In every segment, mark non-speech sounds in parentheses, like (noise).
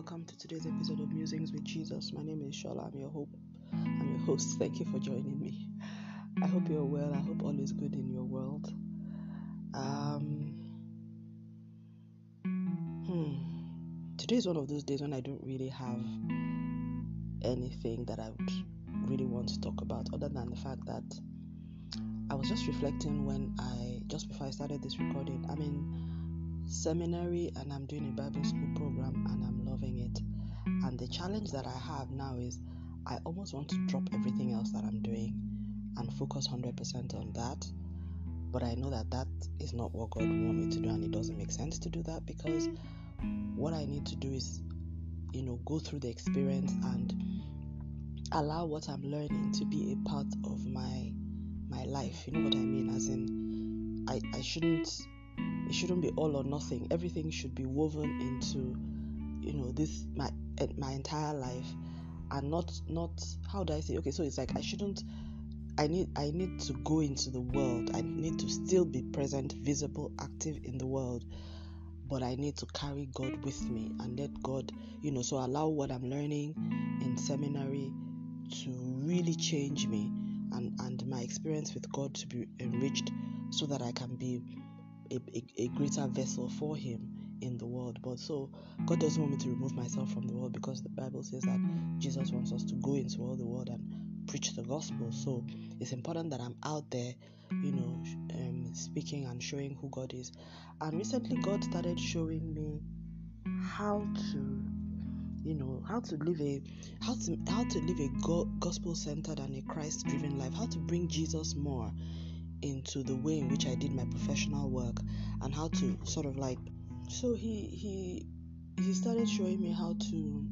welcome to today's episode of Musings with Jesus. My name is Shola. I'm your hope. I'm your host. Thank you for joining me. I hope you're well. I hope all is good in your world. Um, hmm. Today is one of those days when I don't really have anything that I would really want to talk about, other than the fact that I was just reflecting when I just before I started this recording. I mean seminary and I'm doing a Bible school program and I'm. And the challenge that I have now is I almost want to drop everything else that I'm doing and focus 100% on that. But I know that that is not what God want me to do and it doesn't make sense to do that because what I need to do is you know go through the experience and allow what I'm learning to be a part of my my life. You know what I mean? As in I, I shouldn't it shouldn't be all or nothing. Everything should be woven into, you know, this my eh, my entire life, and not not how do I say? Okay, so it's like I shouldn't. I need I need to go into the world. I need to still be present, visible, active in the world, but I need to carry God with me and let God, you know, so allow what I'm learning in seminary to really change me and and my experience with God to be enriched so that I can be a, a, a greater vessel for Him in the world. But so God doesn't want me to remove myself from the world because the Bible says that Jesus wants us to go into all the world and preach the gospel. So it's important that I'm out there, you know, um, speaking and showing who God is. And recently, God started showing me how to you know how to live a how to how to live a gospel centered and a christ driven life how to bring jesus more into the way in which I did my professional work and how to sort of like so he he he started showing me how to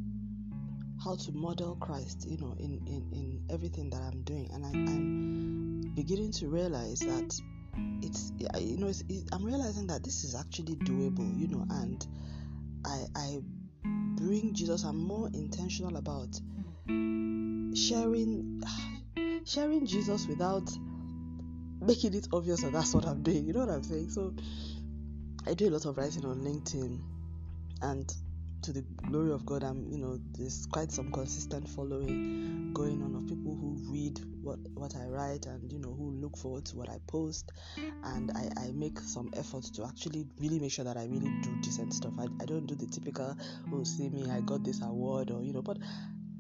how to model Christ, you know, in, in, in everything that I'm doing. And I, am beginning to realize that it's, you know, it's, it, I'm realizing that this is actually doable, you know, and I, I bring Jesus, I'm more intentional about sharing, sharing Jesus without making it obvious that that's what I'm doing. You know what I'm saying? So I do a lot of writing on LinkedIn, and to the glory of God, I'm you know there's quite some consistent following going on of people who read what what I write and you know who look forward to what I post, and I, I make some efforts to actually really make sure that I really do decent stuff. I, I don't do the typical oh see me I got this award or you know, but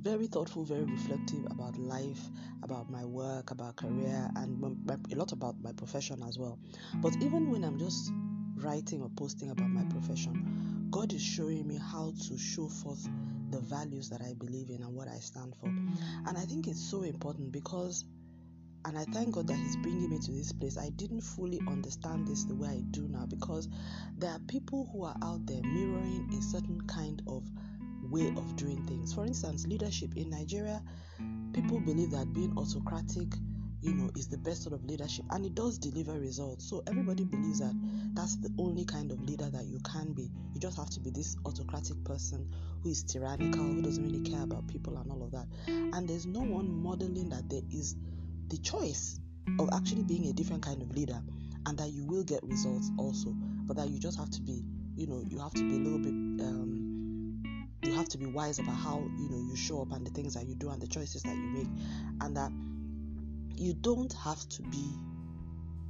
very thoughtful, very reflective about life, about my work, about career, and my, a lot about my profession as well. But even when I'm just writing or posting about my profession, God is showing me how to show forth the values that I believe in and what I stand for. And I think it's so important because, and I thank God that He's bringing me to this place. I didn't fully understand this the way I do now because there are people who are out there mirroring a certain kind of way of doing things. For instance, leadership in Nigeria, people believe that being autocratic, you know, is the best sort of leadership and it does deliver results. So everybody believes that that's the only kind of leader that you can be. You just have to be this autocratic person who is tyrannical, who doesn't really care about people and all of that. And there's no one modeling that there is the choice of actually being a different kind of leader and that you will get results also, but that you just have to be, you know, you have to be a little bit um, you have to be wise about how you know you show up and the things that you do and the choices that you make and that you don't have to be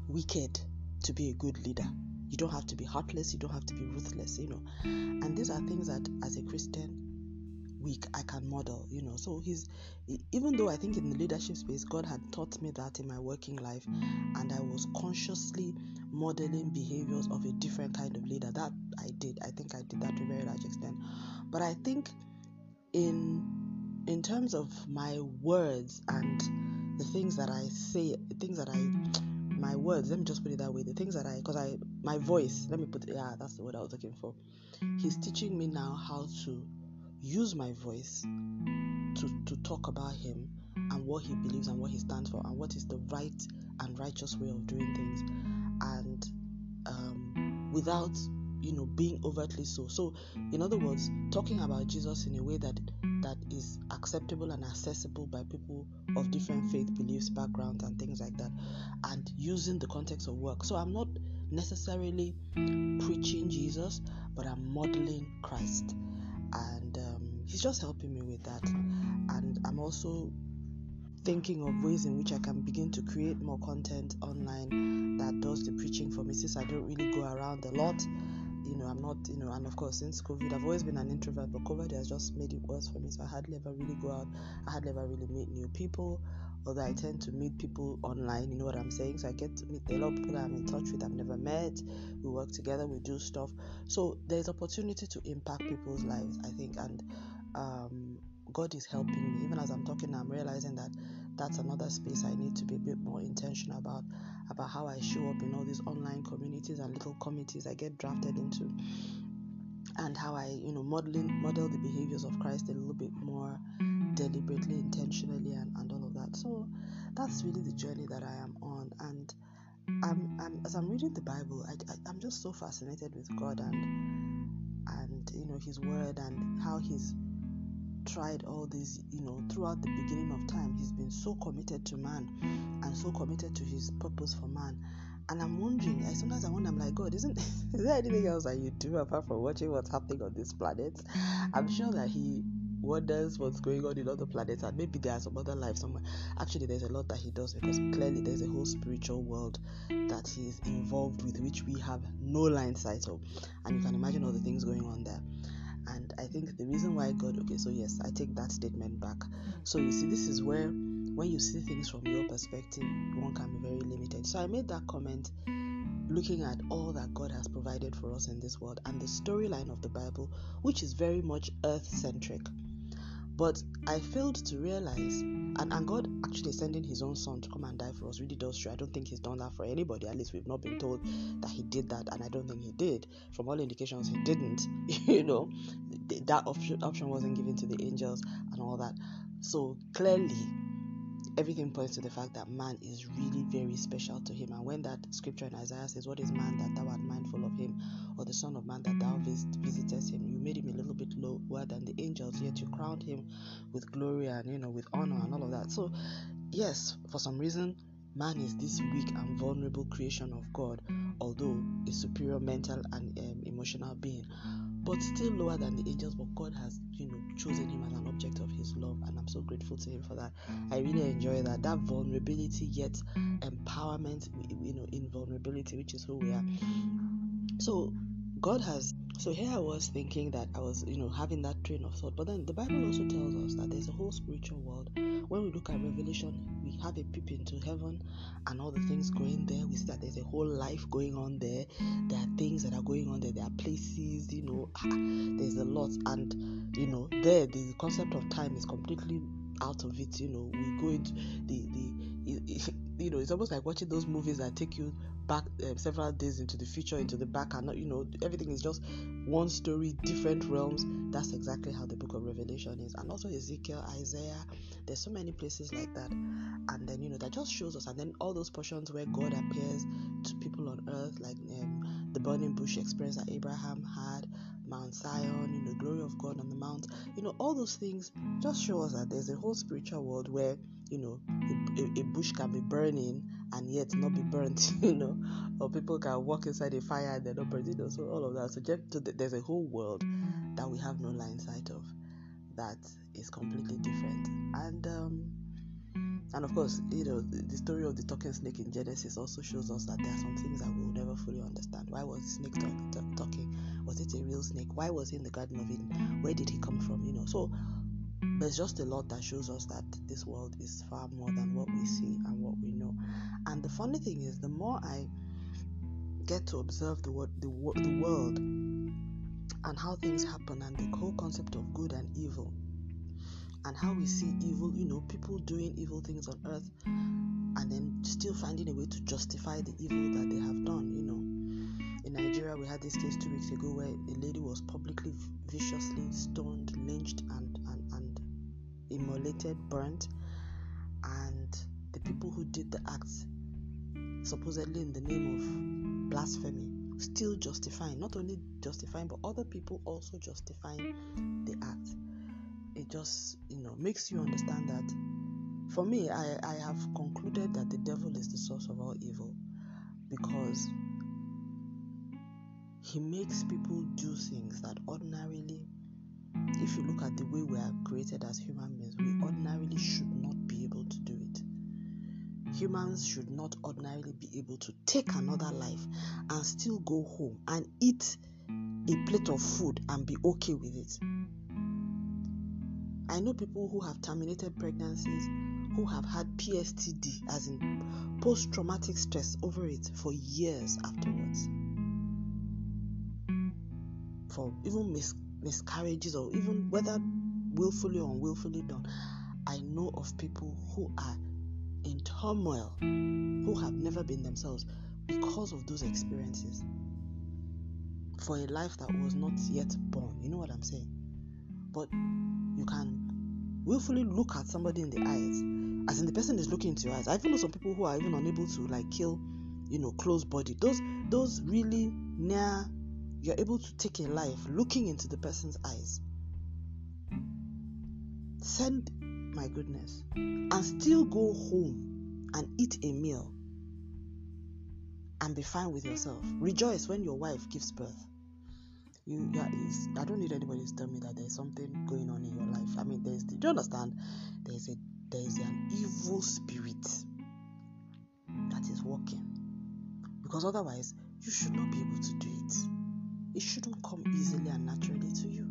wicked to be a good leader you don't have to be heartless you don't have to be ruthless you know and these are things that as a christian week I can model, you know. So he's even though I think in the leadership space God had taught me that in my working life and I was consciously modeling behaviors of a different kind of leader. That I did. I think I did that to a very large extent. But I think in in terms of my words and the things that I say, the things that I my words, let me just put it that way, the things that I because I my voice, let me put it, yeah, that's the word I was looking for. He's teaching me now how to use my voice to, to talk about him and what he believes and what he stands for and what is the right and righteous way of doing things and um, without you know being overtly so so in other words talking about jesus in a way that that is acceptable and accessible by people of different faith beliefs backgrounds and things like that and using the context of work so i'm not necessarily preaching jesus but i'm modeling christ and um, he's just helping me with that. And I'm also thinking of ways in which I can begin to create more content online that does the preaching for me since I don't really go around a lot. You know, I'm not, you know, and of course, since COVID, I've always been an introvert, but COVID has just made it worse for me. So I hardly ever really go out, I hardly ever really meet new people although I tend to meet people online, you know what I'm saying? So I get to meet a lot of people I'm in touch with I've never met. We work together, we do stuff. So there's opportunity to impact people's lives, I think, and um, God is helping me. Even as I'm talking, I'm realizing that that's another space I need to be a bit more intentional about about how I show up in all these online communities and little committees I get drafted into and how I, you know, modeling model the behaviors of Christ a little bit more deliberately, intentionally, and, and all of that. So that's really the journey that I am on. And I'm, I'm as I'm reading the Bible, I, I, I'm just so fascinated with God and and you know His Word and how He's tried all these, you know, throughout the beginning of time. He's been so committed to man and so committed to His purpose for man. And I'm wondering, I sometimes I wonder, I'm like, God, isn't (laughs) is there anything else that you do apart from watching what's happening on this planet? I'm sure that He wonders what's going on in other planets and maybe there's some other life somewhere. Actually, there's a lot that he does because clearly there's a whole spiritual world that he's involved with, which we have no line sight of, and you can imagine all the things going on there. And I think the reason why God, okay, so yes, I take that statement back. So you see, this is where when you see things from your perspective, one can be very limited. So I made that comment looking at all that God has provided for us in this world and the storyline of the Bible, which is very much earth centric. But I failed to realize, and, and God actually sending His own Son to come and die for us really does show. I don't think He's done that for anybody. At least we've not been told that He did that, and I don't think He did. From all indications, He didn't. (laughs) you know, that option option wasn't given to the angels and all that. So clearly, everything points to the fact that man is really very special to him. And when that scripture in Isaiah says, What is man that thou art mindful of him, or the Son of Man that thou visit, visitest him, you made him a little bit lower than the angels, yet you crowned him with glory and you know with honor and all of that. So, yes, for some reason, man is this weak and vulnerable creation of God, although a superior mental and um, emotional being but still lower than the angels. But God has, you know, chosen him as an object of His love, and I'm so grateful to Him for that. I mm. really enjoy that that vulnerability, yet mm. empowerment, you know, in vulnerability, which is who we are. Mm. So God has. So here I was thinking that I was, you know, having that train of thought. But then the Bible also tells us that there's a whole spiritual world. When we look at Revelation, we have a peep into heaven and all the things going there. We see that there's a whole life going on there. There are things that are going on there. There are places, you know, ah, there's a lot. And, you know, there the concept of time is completely out of it. You know, we go into the, the, (laughs) you know, it's almost like watching those movies that take you back um, several days into the future, into the back, and not, you know, everything is just one story, different realms. That's exactly how the book of Revelation is, and also Ezekiel, Isaiah. There's so many places like that, and then you know that just shows us, and then all those portions where God appears to people on earth, like um, the burning bush experience that Abraham had, Mount Zion, you know, glory of God on the mount, you know, all those things just show us that there's a whole spiritual world where you know a, a, a bush can be burning and yet not be burnt, (laughs) you know, or people can walk inside a fire and they're not burnt, you know, so all of that. So there's a whole world that we have no line sight of that is completely different. And um, and of course, you know, the, story of the talking snake in Genesis also shows us that there are some things that we will never fully understand. Why was the snake talk, talk, talking? Was it a real snake? Why was he in the Garden of Eden? Where did he come from? You know, so there's just a lot that shows us that this world is far more than what we see and what we know. And the funny thing is, the more I get to observe the world, the, the world and how things happen and the whole concept of good and evil and how we see evil, you know, people doing evil things on earth and then still finding a way to justify the evil that they have done, you know. In Nigeria, we had this case two weeks ago where a lady was publicly viciously stoned, lynched, and, and, and immolated, burnt, and the people who did the acts, supposedly in the name of blasphemy, still justifying, not only justifying, but other people also justifying the act. It just, you know, makes you understand that. For me, I, I have concluded that the devil is the source of all evil because he makes people do things that ordinarily if you look at the way we are created as human beings, we ordinarily should not be able to do it. Humans should not ordinarily be able to take another life and still go home and eat a plate of food and be okay with it. I know people who have terminated pregnancies, who have had PSTD, as in post traumatic stress, over it for years afterwards. For even mis- miscarriages, or even whether willfully or unwillfully done. I know of people who are in turmoil, who have never been themselves because of those experiences for a life that was not yet born. You know what I'm saying? But you can willfully look at somebody in the eyes, as in the person is looking into your eyes. I even know some people who are even unable to like kill, you know, close body. Those those really near you're able to take a life looking into the person's eyes. Send my goodness and still go home and eat a meal and be fine with yourself. Rejoice when your wife gives birth you, I don't need anybody to tell me that there's something going on in your life. I mean, there's, do you understand? There's a, there's an evil spirit that is working, because otherwise, you should not be able to do it. It shouldn't come easily and naturally to you.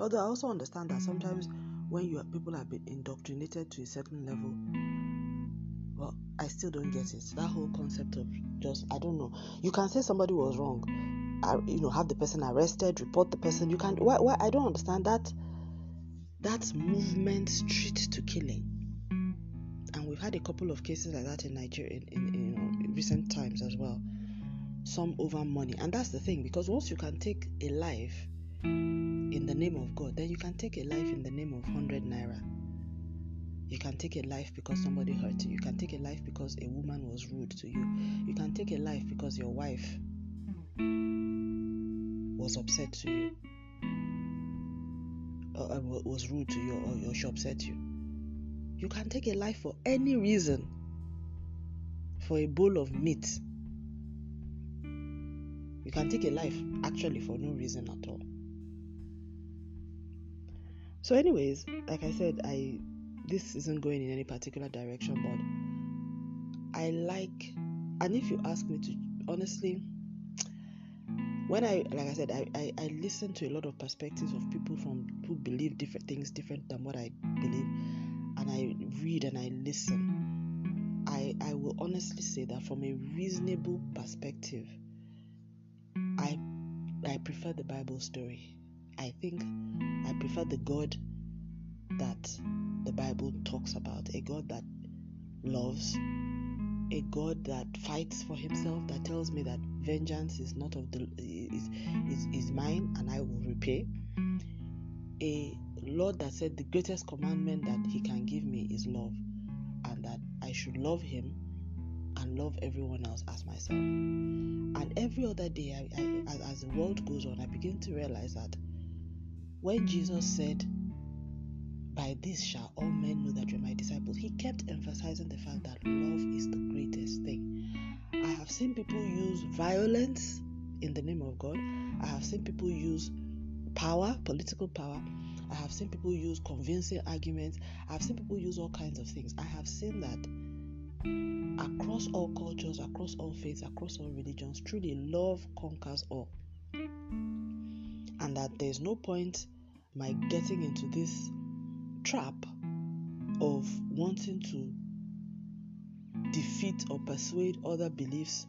Although I also understand that sometimes when you people have been indoctrinated to a certain level, I still don't get it. That whole concept of just I don't know. You can say somebody was wrong, you know, have the person arrested, report the person. You can why, why I don't understand that. That movement street to killing, and we've had a couple of cases like that in Nigeria in, in, in, in recent times as well. Some over money, and that's the thing because once you can take a life in the name of God, then you can take a life in the name of hundred naira you can take a life because somebody hurt you. You can take a life because a woman was rude to you. You can take a life because your wife was upset to you, or was rude to you, or she upset you. You can take a life for any reason, for a bowl of meat. You can take a life actually for no reason at all. So, anyways, like I said, I this isn't going in any particular direction, but I like, and if you ask me to honestly, when I, like I said, I, I, I listen to a lot of perspectives of people from who believe different things different than what I believe, and I read and I listen. I, I will honestly say that from a reasonable perspective, I I prefer the Bible story. I think I prefer the God that the Bible talks about a God that loves, a God that fights for himself, that tells me that vengeance is not of the is, is, is mine and I will repay. A Lord that said the greatest commandment that he can give me is love, and that I should love him and love everyone else as myself. And every other day, I, I, as, as the world goes on, I begin to realize that when Jesus said, by this shall all men know that you're my disciples. He kept emphasizing the fact that love is the greatest thing. I have seen people use violence in the name of God. I have seen people use power, political power. I have seen people use convincing arguments. I have seen people use all kinds of things. I have seen that across all cultures, across all faiths, across all religions, truly love conquers all. And that there's no point my getting into this trap of wanting to defeat or persuade other beliefs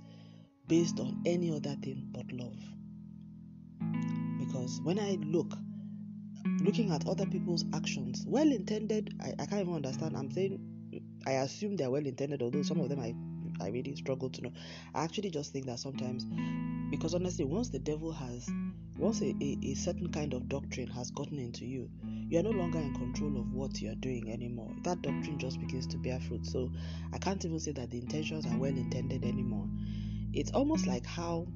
based on any other thing but love. Because when I look, looking at other people's actions, well intended, I, I can't even understand. I'm saying I assume they're well intended, although some of them I I really struggle to know. I actually just think that sometimes, because honestly, once the devil has, once a, a, a certain kind of doctrine has gotten into you, you are no longer in control of what you are doing anymore. That doctrine just begins to bear fruit. So I can't even say that the intentions are well intended anymore. It's almost like how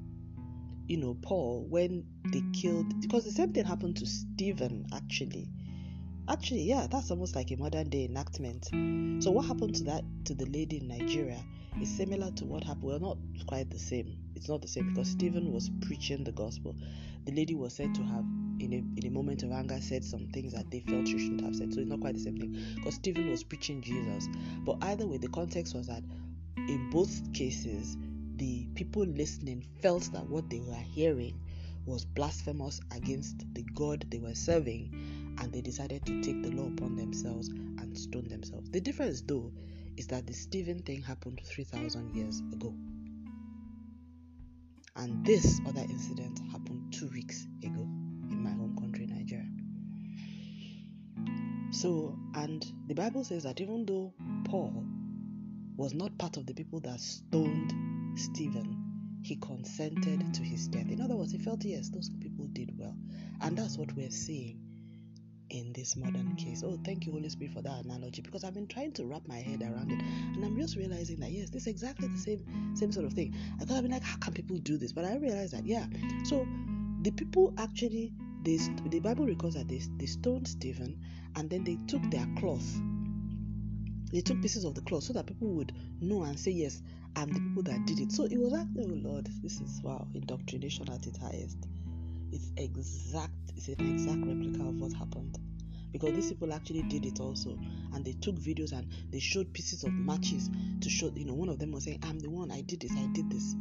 you know Paul when they killed because the same thing happened to Stephen actually actually, yeah, that's almost like a modern day enactment. So what happened to that to the lady in Nigeria is similar to what happened. Well, not quite the same. It's not the same because Stephen was preaching the gospel. The lady was said to have, in a in a moment of anger, said some things that they felt she shouldn't have said. So it's not quite the same thing because Stephen was preaching Jesus. But either way, the context was that in both cases, the people listening felt that what they were hearing was blasphemous against the God they were serving, and they decided to take the law upon themselves and stone themselves. The difference, though, is that the Stephen thing happened 3,000 years ago, and this other incident happened two weeks ago So, and the Bible says that even though Paul was not part of the people that stoned Stephen, he consented to his death. In other words, he felt, yes, those people did well. And that's what we're seeing in this modern case. Oh, thank you, Holy Spirit, for that analogy because I've been trying to wrap my head around it, and I'm just realizing that yes, this is exactly the same same sort of thing. I thought I've been like, how can people do this? But I realized that yeah. So the people actually, they, the Bible records that they, they stoned Stephen, and then they took their cloth. They took pieces of the cloth so that people would know and say yes, I'm the people that did it. So it was actually, oh Lord, this is wow, indoctrination at its highest. It's exact, it's an exact replica of what happened. Because these people actually did it also, and they took videos and they showed pieces of matches to show. You know, one of them was saying, "I'm the one. I did this. I did this."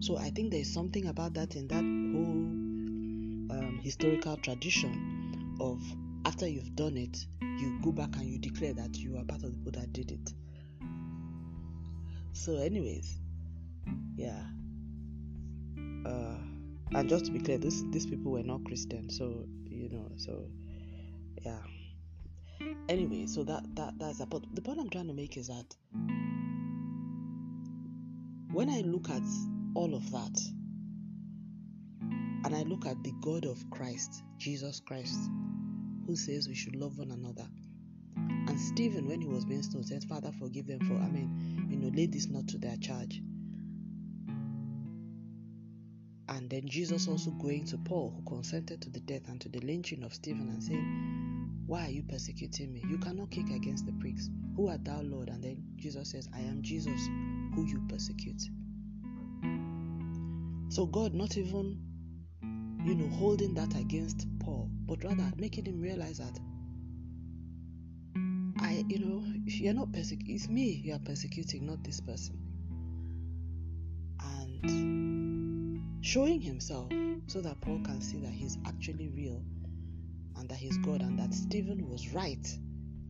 So I think there's something about that in that whole historical tradition of after you've done it, you go back and you declare that you are part of the people that did it. So, anyways, yeah. Uh, and just to be clear, this these people were not Christian, so you know, so yeah. Anyway, so that that that's a But the point I'm trying to make is that when I look at all of that, and I look at the God of Christ, Jesus Christ, who says we should love one another, and Stephen, when he was being stoned, said, Father, forgive them for, I mean, you know, lay this not to their charge. And then Jesus also going to Paul, who consented to the death and to the lynching of Stephen, and saying, Why are you persecuting me? You cannot kick against the pricks. Who art thou, Lord? And then Jesus says, I am Jesus, who you persecute. So God not even, you know, holding that against Paul, but rather making him realize that I, you know, if you're not persecuting, it's me you are persecuting, not this person. And showing himself so that Paul can see that he's actually real and that he's God and that Stephen was right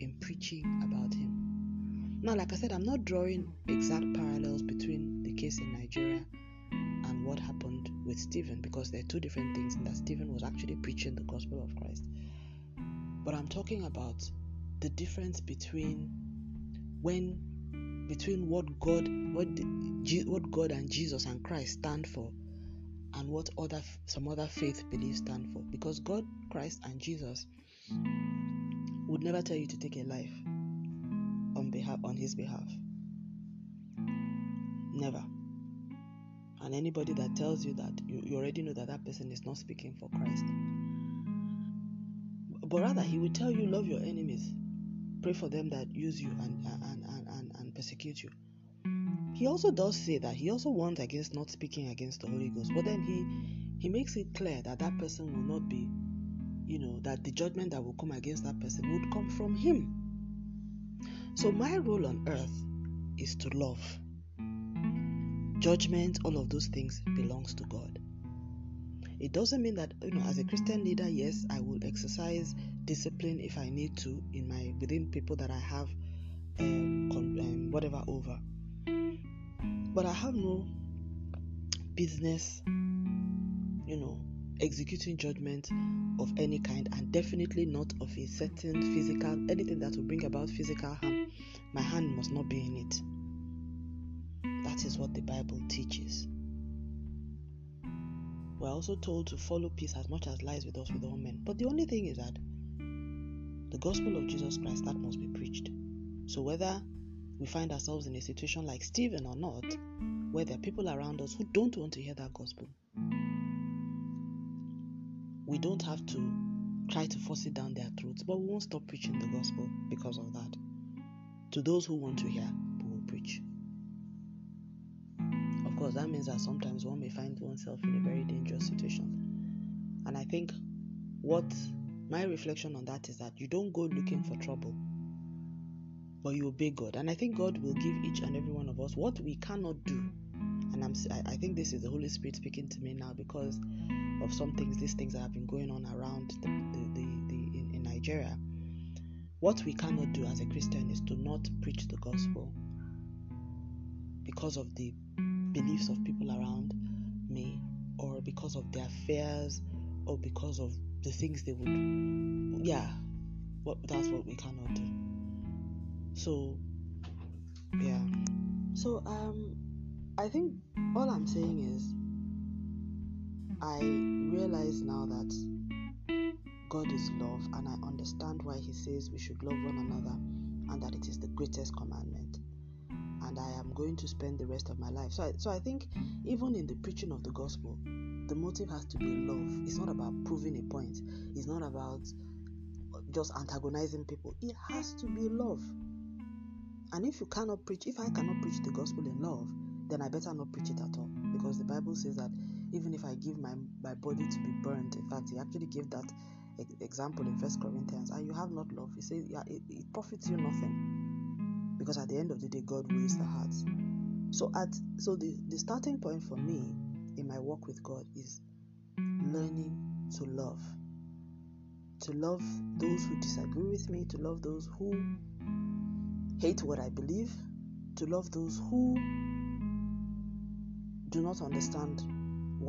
in preaching about him. Now, like I said, I'm not drawing exact parallels between the case in Nigeria what happened with Stephen because they're two different things, and that Stephen was actually preaching the gospel of Christ. But I'm talking about the difference between when between what God what what God and Jesus and Christ stand for and what other some other faith beliefs stand for. Because God Christ and Jesus would never tell you to take a life on behalf on his behalf. Never and anybody that tells you that you, you already know that that person is not speaking for Christ but rather he will tell you love your enemies Pray for them that use you and, and, and, and, and persecute you. He also does say that he also warns against not speaking against the Holy Ghost, but then he he makes it clear that that person will not be, you know, that the judgment that will come against that person would come from him. So my role on earth is to love. Judgment, all of those things belongs to God. It doesn't mean that you know, as a Christian leader, yes, I will exercise discipline if I need to in my within people that I have um, con, um, whatever over. But I have no business, you know, executing judgment of any kind, and definitely not of a certain physical anything that will bring about physical harm. My hand must not be in it. That is what the Bible teaches. We're also told to follow peace as much as lies with us with all men. But the only thing is that the gospel of Jesus Christ that must be preached. So whether we find ourselves in a situation like Stephen or not, where there are people around us who don't want to hear that gospel, we don't have to try to force it down their throats, but we won't stop preaching the gospel because of that. To those who want to hear, that means that sometimes one may find oneself in a very dangerous situation. And I think what my reflection on that is that you don't go looking for trouble, but you obey God. And I think God will give each and every one of us what we cannot do. And I'm, I think this is the Holy Spirit speaking to me now because of some things, these things that have been going on around the, the, the, in, in Nigeria. What we cannot do as a Christian is to not preach the gospel because of the beliefs of people around me or because of their fears or because of the things they would yeah what that's what we cannot do. So yeah. So um i think all i'm saying is i realize now that god is love and i understand why he says we should love one another and that it is the greatest commandment and i am going to spend the rest of my life so I, so i think even in the preaching of the gospel the motive has to be love. It's not about proving a point. It's not about just antagonizing people. It has to be love. And if you cannot preach, if I cannot preach the gospel in love, then I better not preach it at all. Because the Bible says that even if I give my, my body to be burned, in fact, he actually gave that example in First Corinthians, and you have not love, he says yeah, it, it profits you nothing. Because at the end of the day, God weighs the hearts. So at so the, the starting point for me in my walk with God is learning to love. To love those who disagree with me, to love those who hate what I believe, to love those who do not understand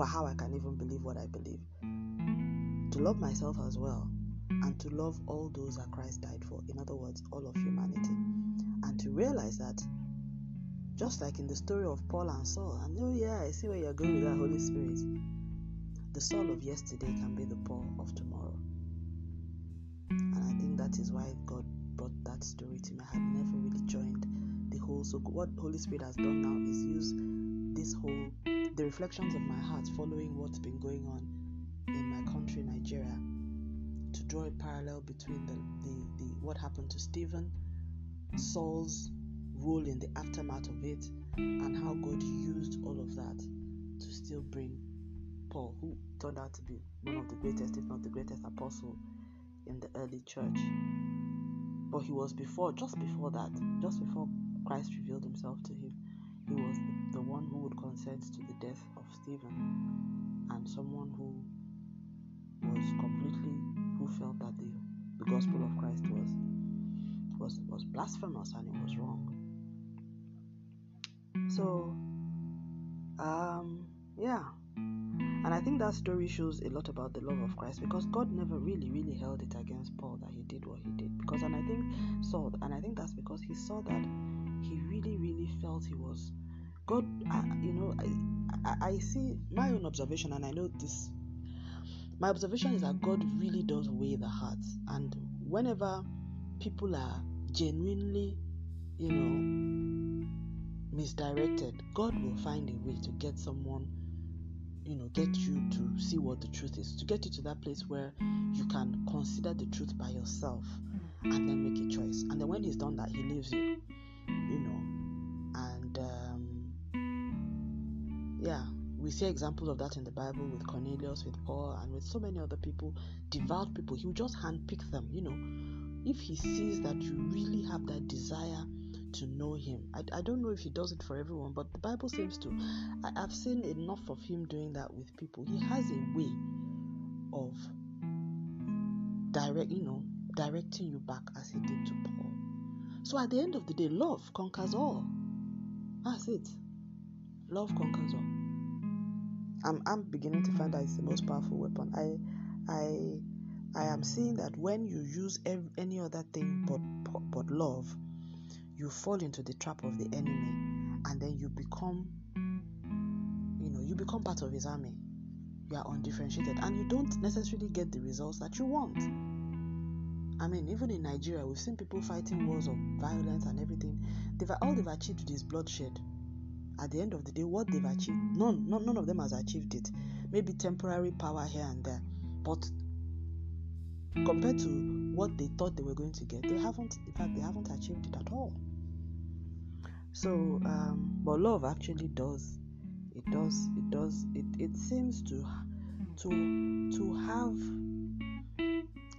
how I can even believe what I believe, to love myself as well, and to love all those that Christ died for. In other words, all of humanity. And to realize that just like in the story of Paul and Saul. And oh, yeah, I see where you're going with that Holy Spirit. The Saul of yesterday can be the Paul of tomorrow. And I think that is why God brought that story to me. I had never really joined the whole. So, what Holy Spirit has done now is use this whole, the reflections of my heart following what's been going on in my country, Nigeria, to draw a parallel between the, the, the what happened to Stephen, Saul's role in the aftermath of it and how God used all of that to still bring Paul, who turned out to be one of the greatest, if not the greatest apostle in the early church. But he was before, just before that, just before Christ revealed himself to him, he was the one who would consent to the death of Stephen and someone who was completely, who felt that the, the gospel of Christ was was was blasphemous and it was wrong. So, um, yeah. And I think that story shows a lot about the love of Christ because God never really, really held it against Paul that he did what he did. Because, and I think saw, and I think that's because he saw that he really, really felt he was God. I, you know, I, I, I see my own observation, and I know this. My observation is that God really does weigh the hearts, and whenever people are genuinely, you know, misdirected, God will find a way to get someone, you know, get you to see what the truth is, to get you to that place where you can consider the truth by yourself and then make a choice. And then when He's done that, He leaves you, you know. And um, yeah, we see examples of that in the Bible with Cornelius, with Paul, and with so many other people, devout people. He will just handpick them, you know. If He sees that you really have that desire to know him. I, I don't know if he does it for everyone, but the Bible seems to. I, I've seen enough of him doing that with people. He has a way of direct, you know, directing you back as he did to Paul. So at the end of the day, love conquers all. That's it. Love conquers all. I'm I'm beginning to find that it's the most powerful weapon. I I I am seeing that when you use any other thing but but love, you fall into the trap of the enemy and then you become you know you become part of his army. You are undifferentiated and you don't necessarily get the results that you want. I mean even in nigeria we've seen people fighting wars of violence and everything. They've all they've achieved is bloodshed. At the end of the day what they've achieved none none, none of them has achieved it. Maybe temporary power here and there but compared to what they thought they were going to get, they haven't. In fact, they haven't achieved it at all. So, um, but love actually does. It does. It does. It it seems to to to have.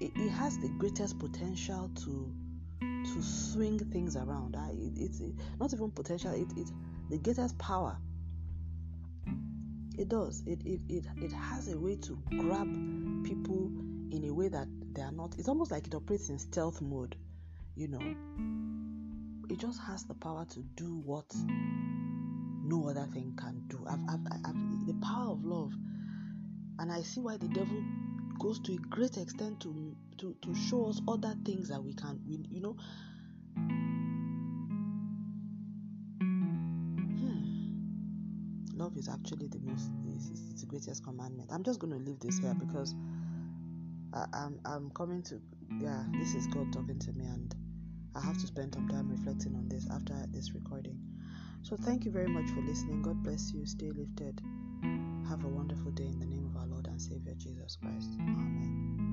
It, it has the greatest potential to to swing things around. Uh, it, it's it, not even potential. It it the greatest power. It does. It, it it it has a way to grab people that they are not. It's almost like it operates in stealth mode. You know, it just has the power to do what no other thing can do. I've, I've, I've, the power of love, and I see why the devil goes to a great extent to to to show us other things that we can, we, you know. Hmm. Love is actually the most, it's, the greatest commandment. I'm just going to leave this here because I'm I'm coming to, yeah, this is God talking to me and I have to spend some time reflecting on this after this recording. So, thank you very much for listening. God bless you. Stay lifted. Have a wonderful day in the name of our Lord and Savior Jesus Christ. Amen.